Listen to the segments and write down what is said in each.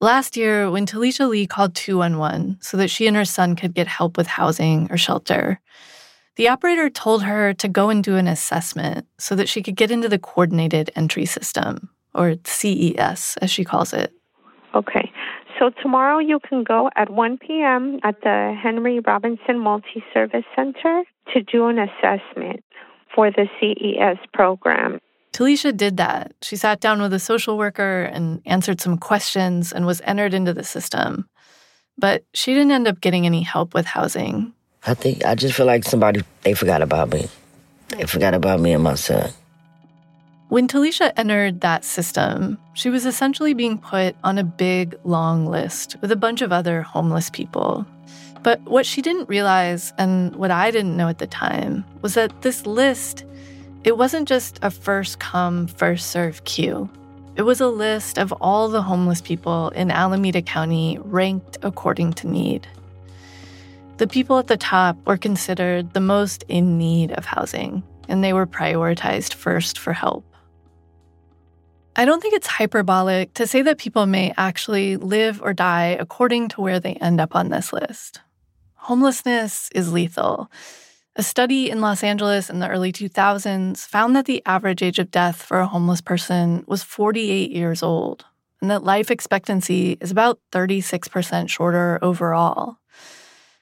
Last year, when Talisha Lee called 211 so that she and her son could get help with housing or shelter, the operator told her to go and do an assessment so that she could get into the coordinated entry system, or CES as she calls it. Okay. So tomorrow you can go at 1 p.m. at the Henry Robinson Multi Service Center to do an assessment for the CES program. Talisha did that. She sat down with a social worker and answered some questions and was entered into the system. But she didn't end up getting any help with housing. I think I just feel like somebody they forgot about me. They forgot about me and my son. When Talisha entered that system, she was essentially being put on a big, long list with a bunch of other homeless people. But what she didn't realize, and what I didn't know at the time, was that this list, it wasn't just a first come, first serve queue. It was a list of all the homeless people in Alameda County ranked according to need. The people at the top were considered the most in need of housing, and they were prioritized first for help. I don't think it's hyperbolic to say that people may actually live or die according to where they end up on this list. Homelessness is lethal. A study in Los Angeles in the early 2000s found that the average age of death for a homeless person was 48 years old, and that life expectancy is about 36% shorter overall.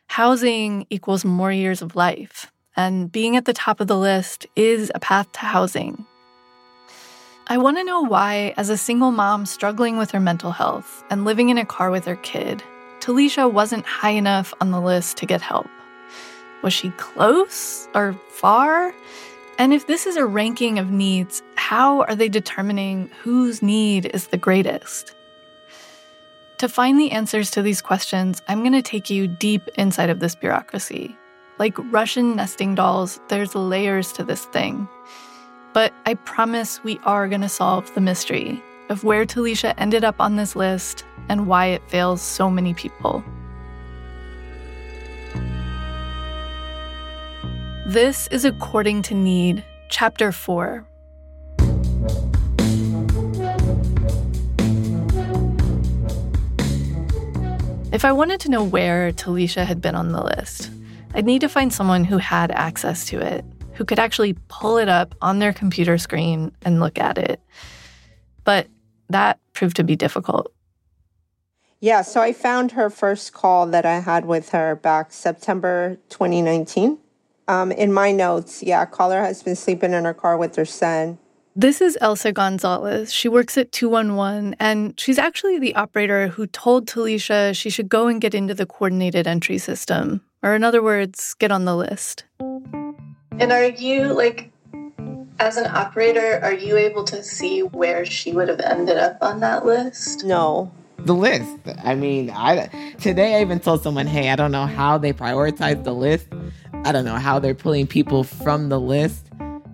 Housing equals more years of life, and being at the top of the list is a path to housing. I want to know why, as a single mom struggling with her mental health and living in a car with her kid, Talisha wasn't high enough on the list to get help. Was she close or far? And if this is a ranking of needs, how are they determining whose need is the greatest? To find the answers to these questions, I'm going to take you deep inside of this bureaucracy. Like Russian nesting dolls, there's layers to this thing. But I promise we are going to solve the mystery of where Talisha ended up on this list and why it fails so many people. This is According to Need, Chapter 4. If I wanted to know where Talisha had been on the list, I'd need to find someone who had access to it, who could actually pull it up on their computer screen and look at it. But that proved to be difficult. Yeah, so I found her first call that I had with her back September 2019. Um, in my notes, yeah, caller has been sleeping in her car with her son. This is Elsa Gonzalez. She works at 211, and she's actually the operator who told Talisha she should go and get into the coordinated entry system, or in other words, get on the list. And are you, like, as an operator, are you able to see where she would have ended up on that list? No. The list. I mean, I today I even told someone, "Hey, I don't know how they prioritize the list. I don't know how they're pulling people from the list."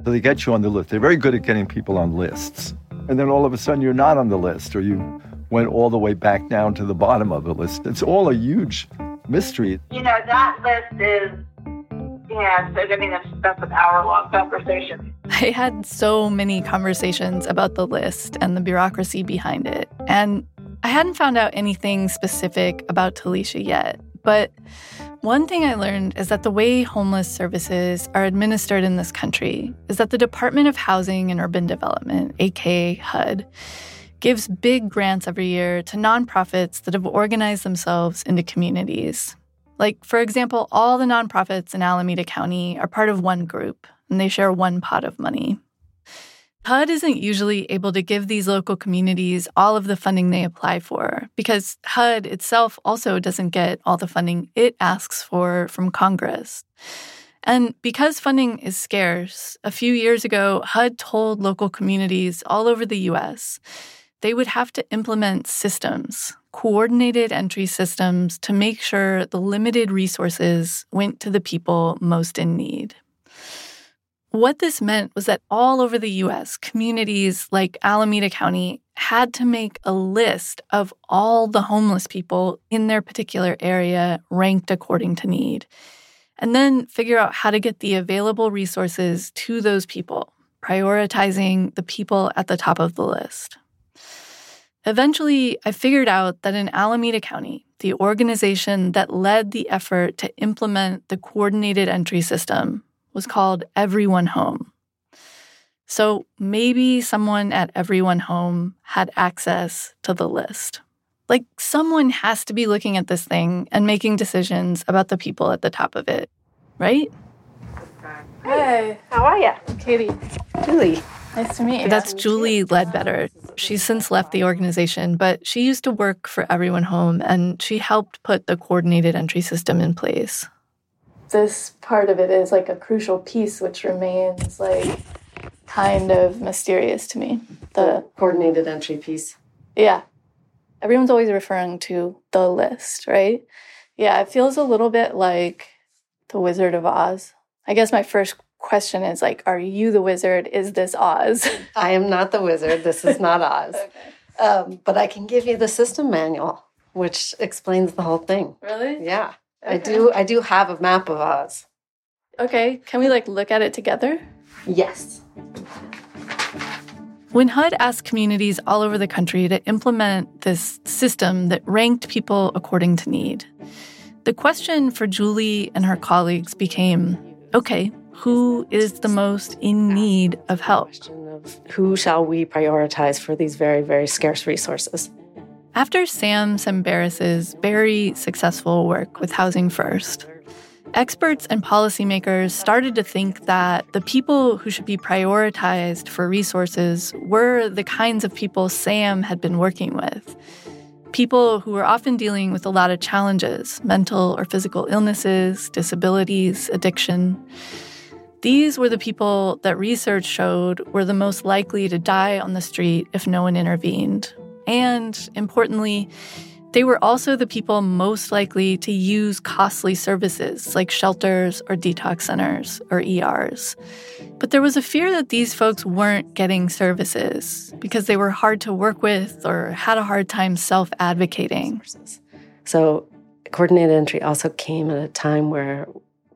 So they get you on the list. They're very good at getting people on lists. and then all of a sudden you're not on the list or you went all the way back down to the bottom of the list. It's all a huge mystery. You know, that list is, yeah, so, I mean, that's, that's an hour long conversation. I had so many conversations about the list and the bureaucracy behind it. And I hadn't found out anything specific about Talisha yet. But one thing I learned is that the way homeless services are administered in this country is that the Department of Housing and Urban Development, aka HUD, gives big grants every year to nonprofits that have organized themselves into communities. Like, for example, all the nonprofits in Alameda County are part of one group, and they share one pot of money. HUD isn't usually able to give these local communities all of the funding they apply for because HUD itself also doesn't get all the funding it asks for from Congress. And because funding is scarce, a few years ago, HUD told local communities all over the US they would have to implement systems, coordinated entry systems, to make sure the limited resources went to the people most in need. What this meant was that all over the US, communities like Alameda County had to make a list of all the homeless people in their particular area ranked according to need, and then figure out how to get the available resources to those people, prioritizing the people at the top of the list. Eventually, I figured out that in Alameda County, the organization that led the effort to implement the coordinated entry system was called Everyone Home. So maybe someone at Everyone Home had access to the list. Like someone has to be looking at this thing and making decisions about the people at the top of it, right? Hey, how are you? Katie. Julie. Nice to meet you. That's Julie Ledbetter. She's since left the organization, but she used to work for Everyone Home and she helped put the coordinated entry system in place. This part of it is like a crucial piece which remains like kind of mysterious to me. The coordinated entry piece. Yeah. Everyone's always referring to the list, right? Yeah, it feels a little bit like the Wizard of Oz. I guess my first question is like, are you the wizard? Is this Oz? I am not the wizard. This is not Oz. okay. um, but I can give you the system manual, which explains the whole thing. Really? Yeah. Okay. I do I do have a map of Oz. Okay. Can we like look at it together? Yes. When HUD asked communities all over the country to implement this system that ranked people according to need, the question for Julie and her colleagues became okay, who is the most in need of help? Who shall we prioritize for these very, very scarce resources? After Sam Tsemberis's very successful work with Housing First, experts and policymakers started to think that the people who should be prioritized for resources were the kinds of people Sam had been working with. People who were often dealing with a lot of challenges mental or physical illnesses, disabilities, addiction. These were the people that research showed were the most likely to die on the street if no one intervened. And importantly, they were also the people most likely to use costly services like shelters or detox centers or ERs. But there was a fear that these folks weren't getting services because they were hard to work with or had a hard time self advocating. So, coordinated entry also came at a time where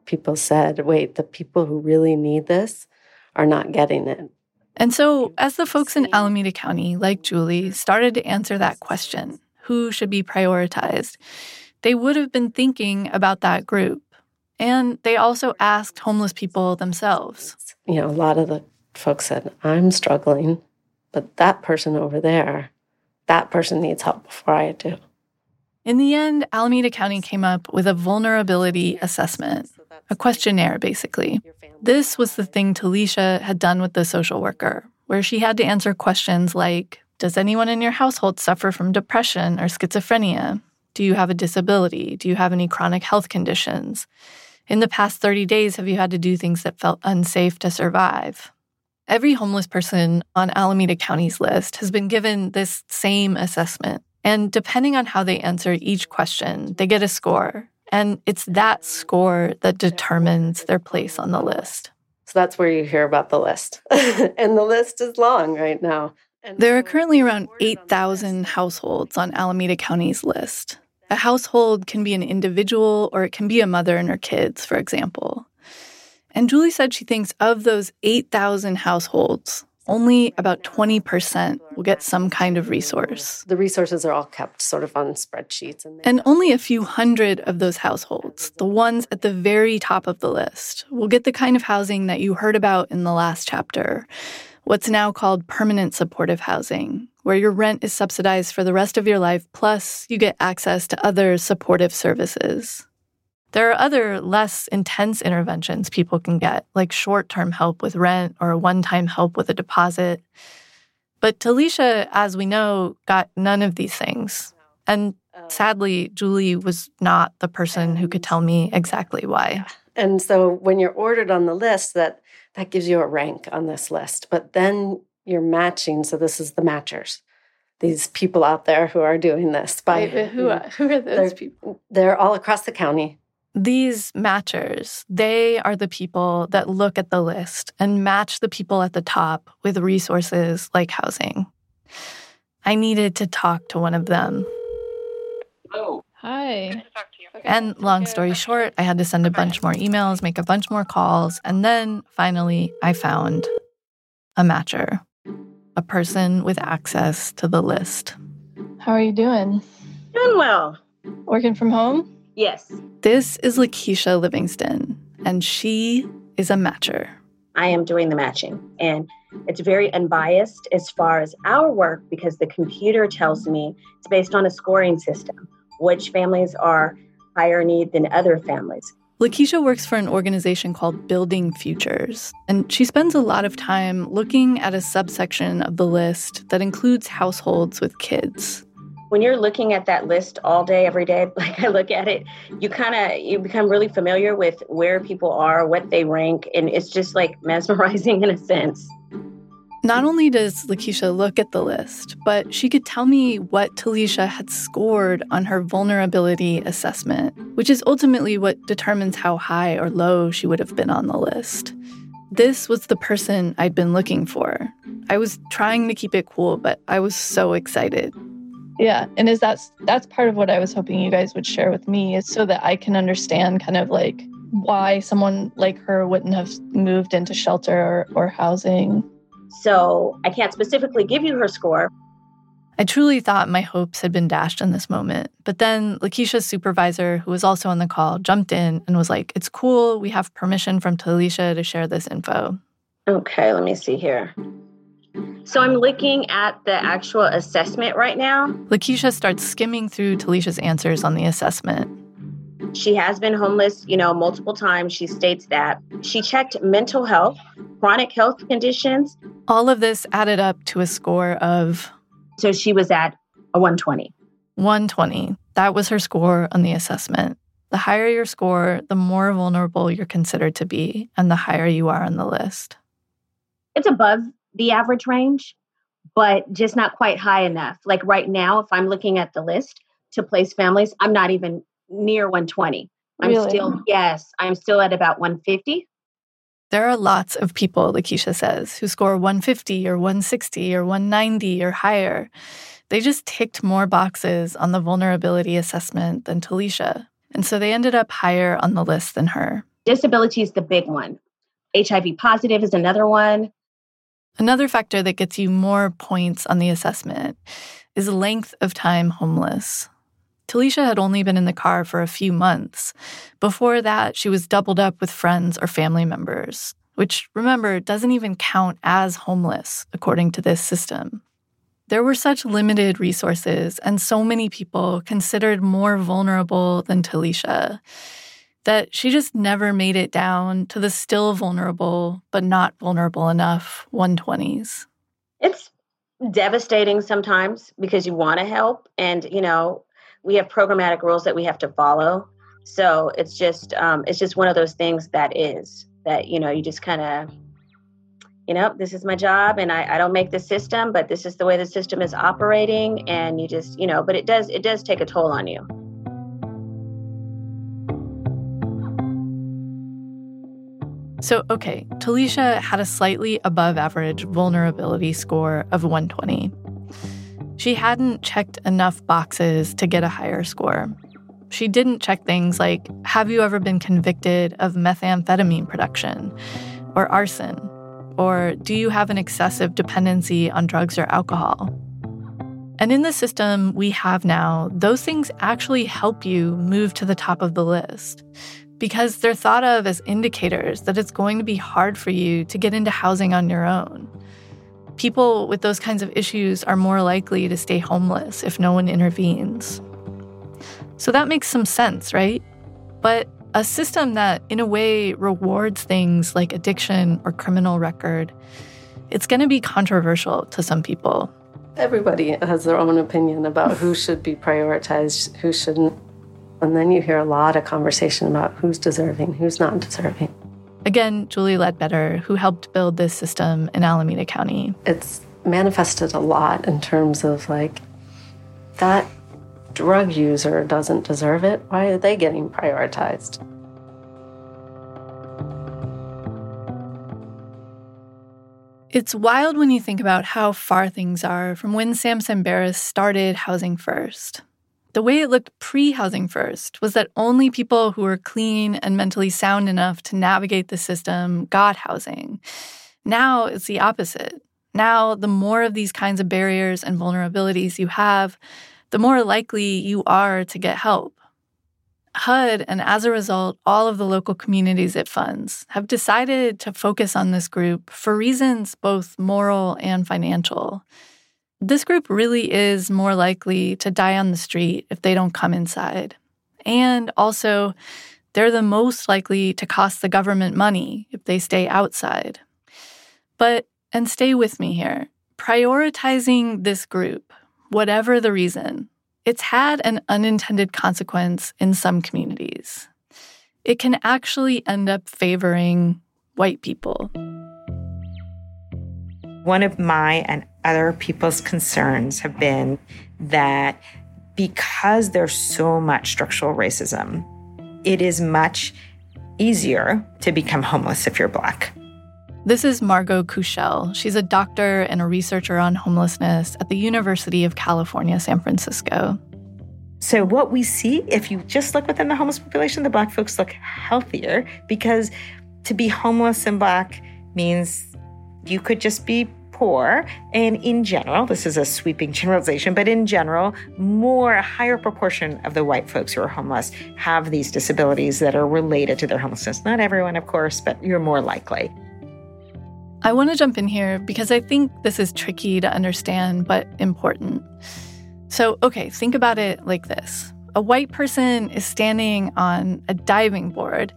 people said, wait, the people who really need this are not getting it. And so, as the folks in Alameda County, like Julie, started to answer that question who should be prioritized, they would have been thinking about that group. And they also asked homeless people themselves. You know, a lot of the folks said, I'm struggling, but that person over there, that person needs help before I do. In the end, Alameda County came up with a vulnerability assessment, a questionnaire basically. This was the thing Talisha had done with the social worker, where she had to answer questions like Does anyone in your household suffer from depression or schizophrenia? Do you have a disability? Do you have any chronic health conditions? In the past 30 days, have you had to do things that felt unsafe to survive? Every homeless person on Alameda County's list has been given this same assessment. And depending on how they answer each question, they get a score. And it's that score that determines their place on the list. So that's where you hear about the list. and the list is long right now. There are currently around 8,000 households on Alameda County's list. A household can be an individual or it can be a mother and her kids, for example. And Julie said she thinks of those 8,000 households, only about 20% will get some kind of resource. The resources are all kept sort of on spreadsheets. And, and only a few hundred of those households, the ones at the very top of the list, will get the kind of housing that you heard about in the last chapter what's now called permanent supportive housing, where your rent is subsidized for the rest of your life, plus you get access to other supportive services. There are other less intense interventions people can get, like short term help with rent or one time help with a deposit. But Talisha, as we know, got none of these things. And sadly, Julie was not the person who could tell me exactly why. And so when you're ordered on the list, that that gives you a rank on this list. But then you're matching. So this is the matchers. These people out there who are doing this by Wait, who, are, who are those they're, people? They're all across the county. These matchers, they are the people that look at the list and match the people at the top with resources like housing. I needed to talk to one of them. Oh. Hi. And long story short, I had to send a bunch more emails, make a bunch more calls, and then finally I found a matcher, a person with access to the list. How are you doing? Doing well. Working from home? Yes. This is Lakeisha Livingston, and she is a matcher. I am doing the matching, and it's very unbiased as far as our work because the computer tells me it's based on a scoring system, which families are higher need than other families. Lakeisha works for an organization called Building Futures, and she spends a lot of time looking at a subsection of the list that includes households with kids when you're looking at that list all day every day like i look at it you kind of you become really familiar with where people are what they rank and it's just like mesmerizing in a sense not only does Lakeisha look at the list, but she could tell me what Talisha had scored on her vulnerability assessment, which is ultimately what determines how high or low she would have been on the list. This was the person I'd been looking for. I was trying to keep it cool, but I was so excited. Yeah, and is that's that's part of what I was hoping you guys would share with me is so that I can understand kind of like why someone like her wouldn't have moved into shelter or, or housing. So I can't specifically give you her score. I truly thought my hopes had been dashed in this moment. But then Lakeisha's supervisor, who was also on the call, jumped in and was like, It's cool. We have permission from Talisha to share this info. Okay, let me see here. So I'm looking at the actual assessment right now. Lakeisha starts skimming through Talisha's answers on the assessment. She has been homeless, you know, multiple times. She states that. She checked mental health, chronic health conditions. All of this added up to a score of. So she was at a 120. 120. That was her score on the assessment. The higher your score, the more vulnerable you're considered to be, and the higher you are on the list. It's above the average range, but just not quite high enough. Like right now, if I'm looking at the list to place families, I'm not even near 120. I'm Really? still, yes, I'm still at about 150. There are lots of people, Lakeisha says, who score 150 or 160 or 190 or higher. They just ticked more boxes on the vulnerability assessment than Talisha. And so they ended up higher on the list than her. Disability is the big one. HIV positive is another one. Another factor that gets you more points on the assessment is length of time homeless. Talisha had only been in the car for a few months. Before that, she was doubled up with friends or family members, which, remember, doesn't even count as homeless according to this system. There were such limited resources and so many people considered more vulnerable than Talisha that she just never made it down to the still vulnerable, but not vulnerable enough 120s. It's devastating sometimes because you want to help and you know we have programmatic rules that we have to follow so it's just um, it's just one of those things that is that you know you just kind of you know this is my job and I, I don't make the system but this is the way the system is operating and you just you know but it does it does take a toll on you So, okay, Talisha had a slightly above average vulnerability score of 120. She hadn't checked enough boxes to get a higher score. She didn't check things like Have you ever been convicted of methamphetamine production or arson? Or do you have an excessive dependency on drugs or alcohol? And in the system we have now, those things actually help you move to the top of the list because they're thought of as indicators that it's going to be hard for you to get into housing on your own. People with those kinds of issues are more likely to stay homeless if no one intervenes. So that makes some sense, right? But a system that, in a way, rewards things like addiction or criminal record, it's going to be controversial to some people. Everybody has their own opinion about who should be prioritized, who shouldn't. And then you hear a lot of conversation about who's deserving, who's not deserving. Again, Julie Ledbetter, who helped build this system in Alameda County. It's manifested a lot in terms of like that drug user doesn't deserve it. Why are they getting prioritized? It's wild when you think about how far things are from when Sam Tsemberis started Housing First. The way it looked pre Housing First was that only people who were clean and mentally sound enough to navigate the system got housing. Now it's the opposite. Now, the more of these kinds of barriers and vulnerabilities you have, the more likely you are to get help. HUD, and as a result, all of the local communities it funds, have decided to focus on this group for reasons both moral and financial. This group really is more likely to die on the street if they don't come inside. And also, they're the most likely to cost the government money if they stay outside. But, and stay with me here, prioritizing this group, whatever the reason, it's had an unintended consequence in some communities. It can actually end up favoring white people. One of my and other people's concerns have been that because there's so much structural racism, it is much easier to become homeless if you're Black. This is Margot Kushel. She's a doctor and a researcher on homelessness at the University of California, San Francisco. So, what we see, if you just look within the homeless population, the Black folks look healthier because to be homeless and Black means you could just be poor. And in general, this is a sweeping generalization, but in general, more, a higher proportion of the white folks who are homeless have these disabilities that are related to their homelessness. Not everyone, of course, but you're more likely. I want to jump in here because I think this is tricky to understand, but important. So, okay, think about it like this a white person is standing on a diving board,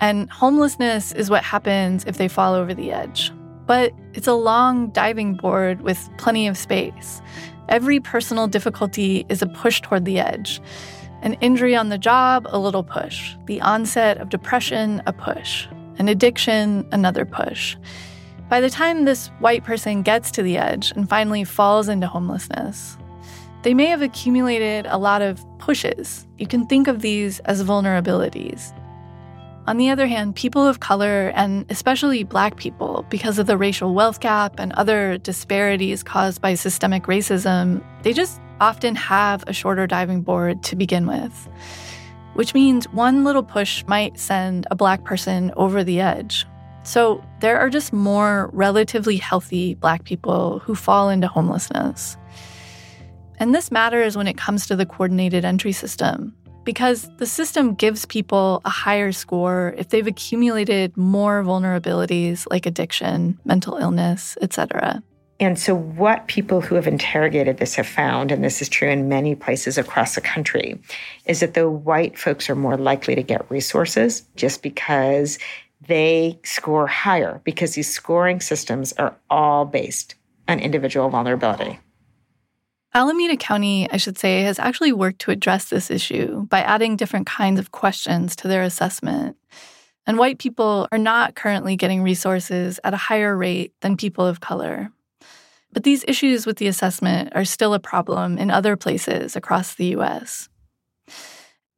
and homelessness is what happens if they fall over the edge. But it's a long diving board with plenty of space. Every personal difficulty is a push toward the edge. An injury on the job, a little push. The onset of depression, a push. An addiction, another push. By the time this white person gets to the edge and finally falls into homelessness, they may have accumulated a lot of pushes. You can think of these as vulnerabilities. On the other hand, people of color, and especially Black people, because of the racial wealth gap and other disparities caused by systemic racism, they just often have a shorter diving board to begin with. Which means one little push might send a Black person over the edge, so there are just more relatively healthy Black people who fall into homelessness. And this matters when it comes to the coordinated entry system, because the system gives people a higher score if they've accumulated more vulnerabilities like addiction, mental illness, etc. And so, what people who have interrogated this have found, and this is true in many places across the country, is that the white folks are more likely to get resources just because they score higher because these scoring systems are all based on individual vulnerability. Alameda County, I should say, has actually worked to address this issue by adding different kinds of questions to their assessment. And white people are not currently getting resources at a higher rate than people of color. But these issues with the assessment are still a problem in other places across the US.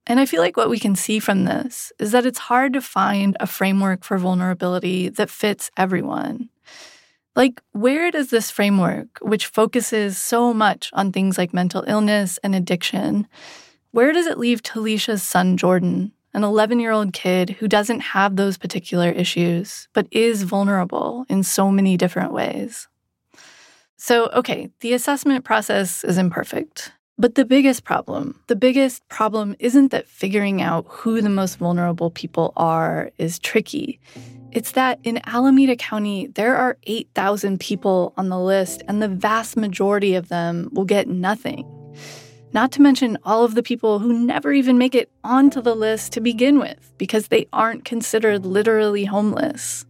And I feel like what we can see from this is that it's hard to find a framework for vulnerability that fits everyone. Like, where does this framework, which focuses so much on things like mental illness and addiction, where does it leave Talisha's son, Jordan, an 11 year old kid who doesn't have those particular issues, but is vulnerable in so many different ways? So, okay, the assessment process is imperfect. But the biggest problem, the biggest problem isn't that figuring out who the most vulnerable people are is tricky. It's that in Alameda County, there are 8,000 people on the list, and the vast majority of them will get nothing. Not to mention all of the people who never even make it onto the list to begin with because they aren't considered literally homeless.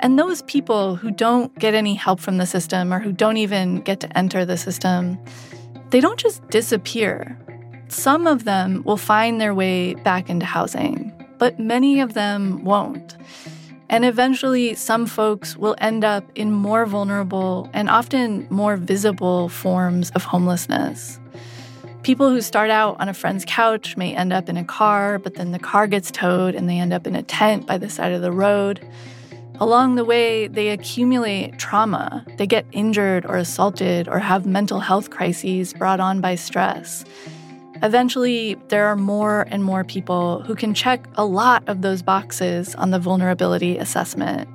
And those people who don't get any help from the system or who don't even get to enter the system, they don't just disappear. Some of them will find their way back into housing, but many of them won't. And eventually, some folks will end up in more vulnerable and often more visible forms of homelessness. People who start out on a friend's couch may end up in a car, but then the car gets towed and they end up in a tent by the side of the road. Along the way, they accumulate trauma. They get injured or assaulted or have mental health crises brought on by stress. Eventually, there are more and more people who can check a lot of those boxes on the vulnerability assessment.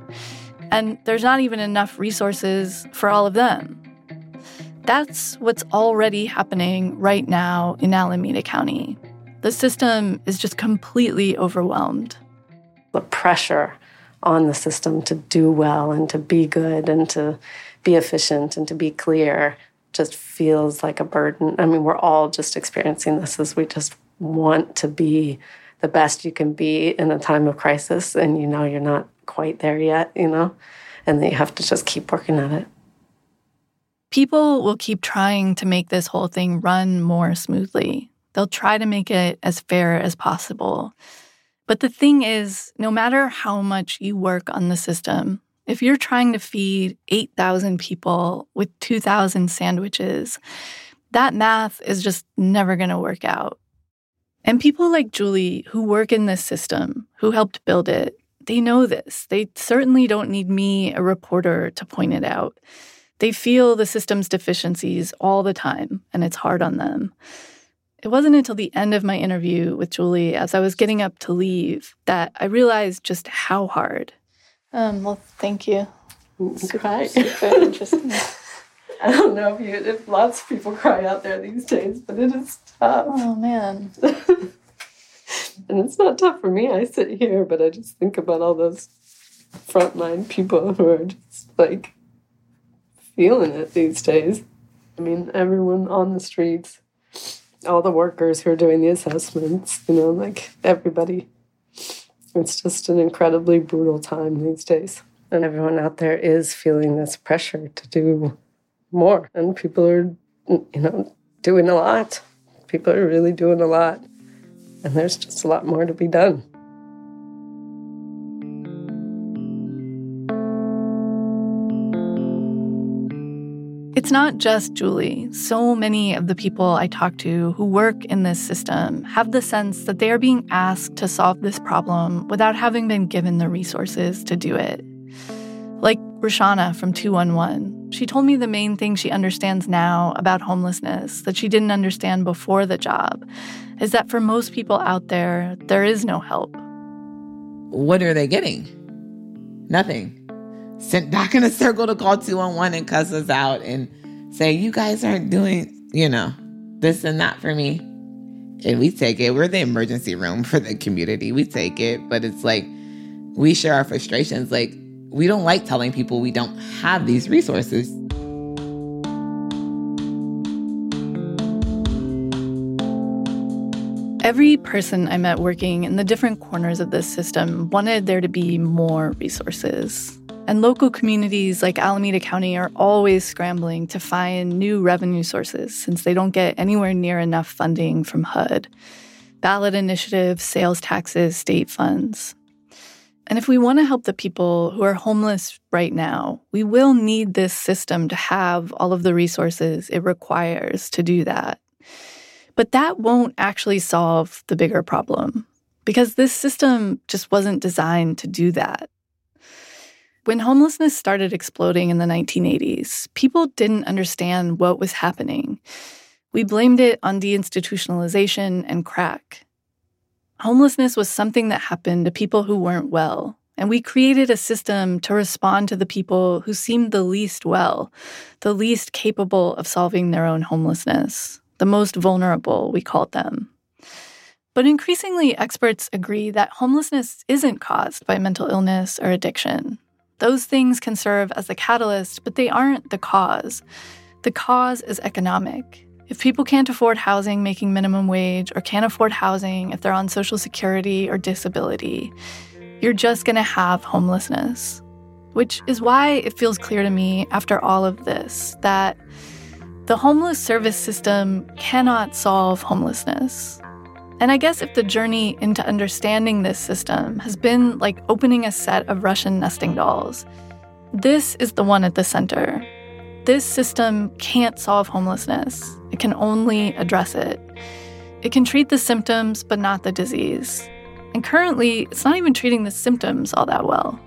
And there's not even enough resources for all of them. That's what's already happening right now in Alameda County. The system is just completely overwhelmed. The pressure on the system to do well and to be good and to be efficient and to be clear just feels like a burden. I mean, we're all just experiencing this as we just want to be the best you can be in a time of crisis and you know you're not quite there yet, you know, and you have to just keep working at it. People will keep trying to make this whole thing run more smoothly. They'll try to make it as fair as possible. But the thing is, no matter how much you work on the system, if you're trying to feed 8,000 people with 2,000 sandwiches, that math is just never going to work out. And people like Julie, who work in this system, who helped build it, they know this. They certainly don't need me, a reporter, to point it out. They feel the system's deficiencies all the time, and it's hard on them. It wasn't until the end of my interview with Julie, as I was getting up to leave, that I realized just how hard. Um, well, thank you. Super, super interesting. I don't know if you if lots of people cry out there these days, but it is tough. Oh man. and it's not tough for me. I sit here, but I just think about all those frontline people who are just like feeling it these days. I mean, everyone on the streets all the workers who are doing the assessments, you know, like everybody. It's just an incredibly brutal time these days. And everyone out there is feeling this pressure to do more. And people are, you know, doing a lot. People are really doing a lot. And there's just a lot more to be done. It's not just Julie. So many of the people I talk to who work in this system have the sense that they are being asked to solve this problem without having been given the resources to do it. Like Rashana from 211. She told me the main thing she understands now about homelessness that she didn't understand before the job is that for most people out there, there is no help. What are they getting? Nothing sent back in a circle to call 211 and cuss us out and say, you guys aren't doing, you know, this and that for me. And we take it. We're the emergency room for the community. We take it. But it's like, we share our frustrations. Like, we don't like telling people we don't have these resources. Every person I met working in the different corners of this system wanted there to be more resources. And local communities like Alameda County are always scrambling to find new revenue sources since they don't get anywhere near enough funding from HUD ballot initiatives, sales taxes, state funds. And if we want to help the people who are homeless right now, we will need this system to have all of the resources it requires to do that. But that won't actually solve the bigger problem because this system just wasn't designed to do that. When homelessness started exploding in the 1980s, people didn't understand what was happening. We blamed it on deinstitutionalization and crack. Homelessness was something that happened to people who weren't well, and we created a system to respond to the people who seemed the least well, the least capable of solving their own homelessness, the most vulnerable, we called them. But increasingly, experts agree that homelessness isn't caused by mental illness or addiction. Those things can serve as the catalyst, but they aren't the cause. The cause is economic. If people can't afford housing making minimum wage or can't afford housing if they're on Social Security or disability, you're just to have homelessness. Which is why it feels clear to me after all of this that the homeless service system cannot solve homelessness. And I guess if the journey into understanding this system has been like opening a set of Russian nesting dolls, this is the one at the center. This system can't solve homelessness, it can only address it. It can treat the symptoms, but not the disease. And currently, it's not even treating the symptoms all that well.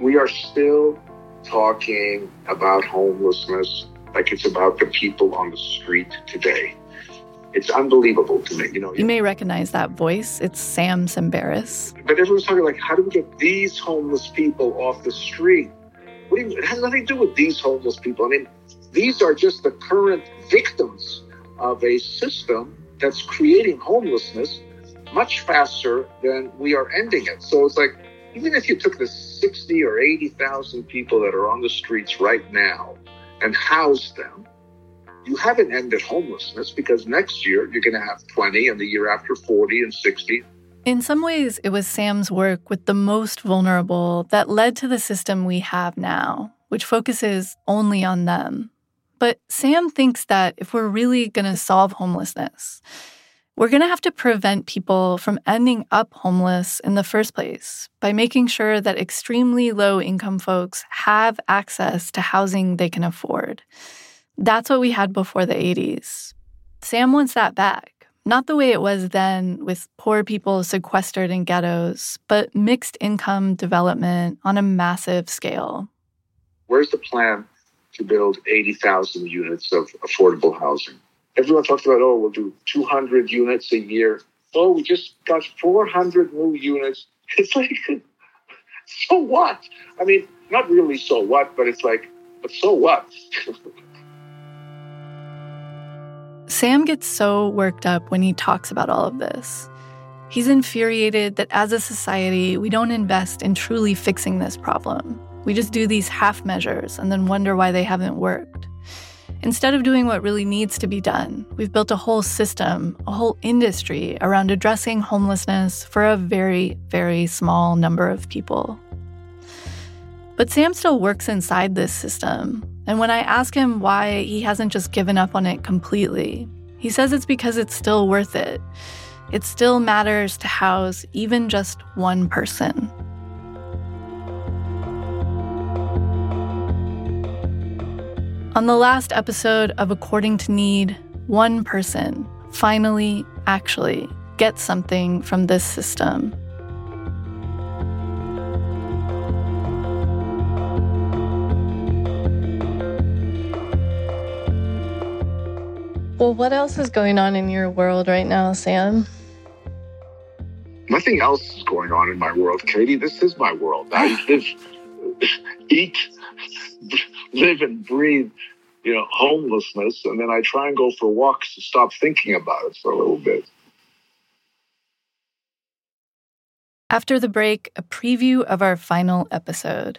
We are still talking about homelessness like it's about the people on the street today it's unbelievable to me. You know, you may recognize that voice. It's Sam Tsemberis. But everyone's talking like, how do we get these homeless people off the street? What do you, it has nothing to do with these homeless people. I mean, these are just the current victims of a system that's creating homelessness much faster than we are ending it. So it's like, even if you took the 60 or 80,000 people that are on the streets right now and housed them, you haven't ended homelessness because next year you're going to have 20 and the year after 40 and 60. In some ways, it was Sam's work with the most vulnerable that led to the system we have now, which focuses only on them. But Sam thinks that if we're really going to solve homelessness, we're going to have to prevent people from ending up homeless in the first place by making sure that extremely low income folks have access to housing they can afford. That's what we had before the 80s. Sam wants that back. Not the way it was then, with poor people sequestered in ghettos, but mixed income development on a massive scale. Where's the plan to build 80,000 units of affordable housing? Everyone talks about, oh, we'll do 200 units a year. Oh, we just got 400 new units. It's like, so what? I mean, not really so what, but it's like, but so what? Sam gets so worked up when he talks about all of this. He's infuriated that as a society, we don't invest in truly fixing this problem. We just do these half measures and then wonder why they haven't worked. Instead of doing what really needs to be done, we've built a whole system, a whole industry around addressing homelessness for a very, very small number of people. But Sam still works inside this system, and when I ask him why he hasn't just given up on it completely, he says it's because it's still worth it. It still matters to house even just one person. On the last episode of According to Need, one person finally actually gets something from this system. Well, what else is going on in your world right now, Sam? Nothing else is going on in my world, Katie. This is my world. I live, eat, live, and breathe, you know, homelessness, and then I try and go for walks to stop thinking about it for a little bit. After the break, a preview of our final episode.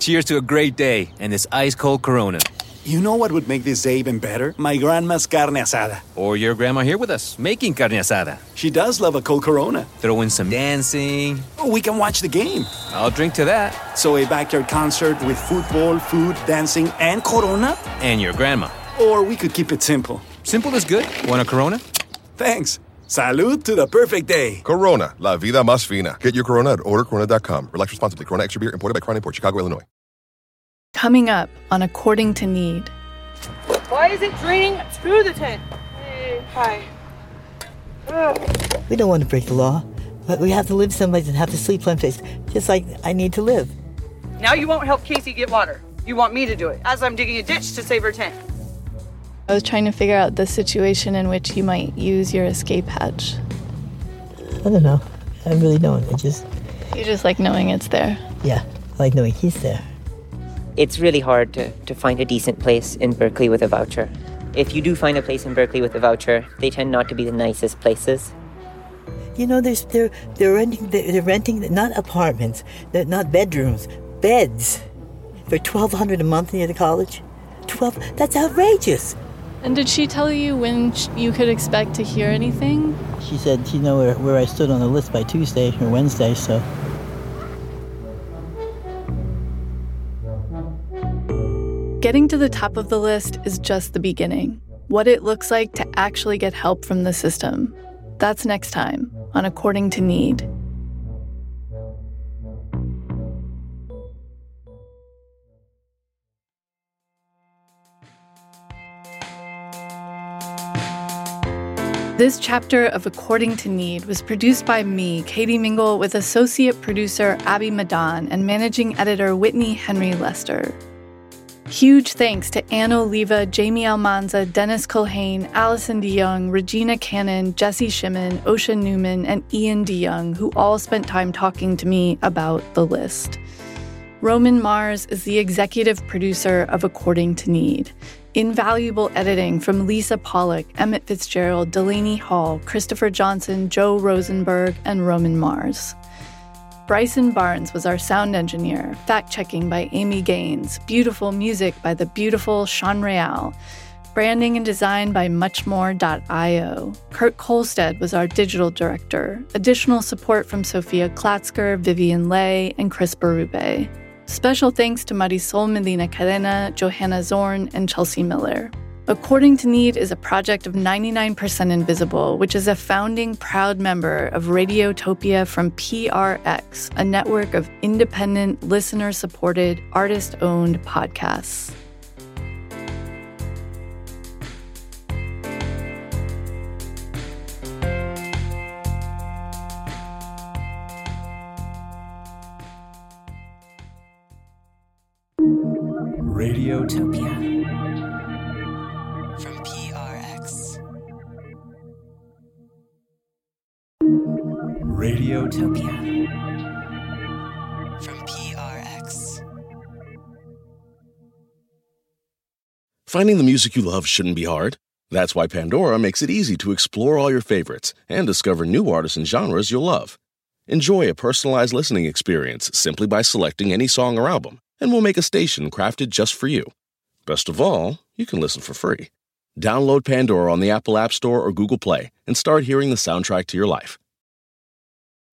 Cheers to a great day and this ice cold Corona. You know what would make this day even better? My grandma's carne asada. Or your grandma here with us making carne asada. She does love a cold Corona. Throw in some dancing. Oh, we can watch the game. I'll drink to that. So a backyard concert with football, food, dancing, and Corona? And your grandma. Or we could keep it simple. Simple is good. Want a Corona? Thanks. Salud to the perfect day. Corona, la vida más fina. Get your Corona at ordercorona.com. Relax responsibly. Corona Extra Beer imported by Crown Imports, Chicago, Illinois. Coming up on According to Need. Why is it draining through the tent? Hey, hi. Ugh. We don't want to break the law, but we have to live someplace and have to sleep someplace, just like I need to live. Now you won't help Casey get water. You want me to do it, as I'm digging a ditch to save her tent. I was trying to figure out the situation in which you might use your escape hatch. I don't know. I really don't. I just, You just like knowing it's there. yeah, I like knowing he's there. It's really hard to, to find a decent place in Berkeley with a voucher. If you do find a place in Berkeley with a voucher, they tend not to be the nicest places. You know, there's they're they're renting they're, they're renting not apartments, they're not bedrooms, beds, for twelve hundred a month near the college. Twelve. That's outrageous. And did she tell you when sh- you could expect to hear anything? She said she know where, where I stood on the list by Tuesday or Wednesday, so. Getting to the top of the list is just the beginning. What it looks like to actually get help from the system. That's next time on According to Need. This chapter of According to Need was produced by me, Katie Mingle, with associate producer Abby Madan and managing editor Whitney Henry Lester. Huge thanks to Anne Oliva, Jamie Almanza, Dennis Culhane, Allison DeYoung, Regina Cannon, Jesse Shimon, Osha Newman, and Ian DeYoung, who all spent time talking to me about the list. Roman Mars is the executive producer of According to Need. Invaluable editing from Lisa Pollak, Emmett Fitzgerald, Delaney Hall, Christopher Johnson, Joe Rosenberg, and Roman Mars. Bryson Barnes was our sound engineer, fact checking by Amy Gaines, beautiful music by the beautiful Sean Real, branding and design by muchmore.io. Kurt Kohlstedt was our digital director, additional support from Sophia Klatzker, Vivian Le, and Chris Berube. Special thanks to Marisol Medina Cadena, Johanna Zorn, and Chelsea Miller. According to Need is a project of 99% Invisible, which is a founding proud member of Radiotopia from PRX, a network of independent, listener supported, artist owned podcasts. Finding the music you love shouldn't be hard. That's why Pandora makes it easy to explore all your favorites and discover new artists and genres you'll love. Enjoy a personalized listening experience simply by selecting any song or album, and we'll make a station crafted just for you. Best of all, you can listen for free. Download Pandora on the Apple App Store or Google Play and start hearing the soundtrack to your life.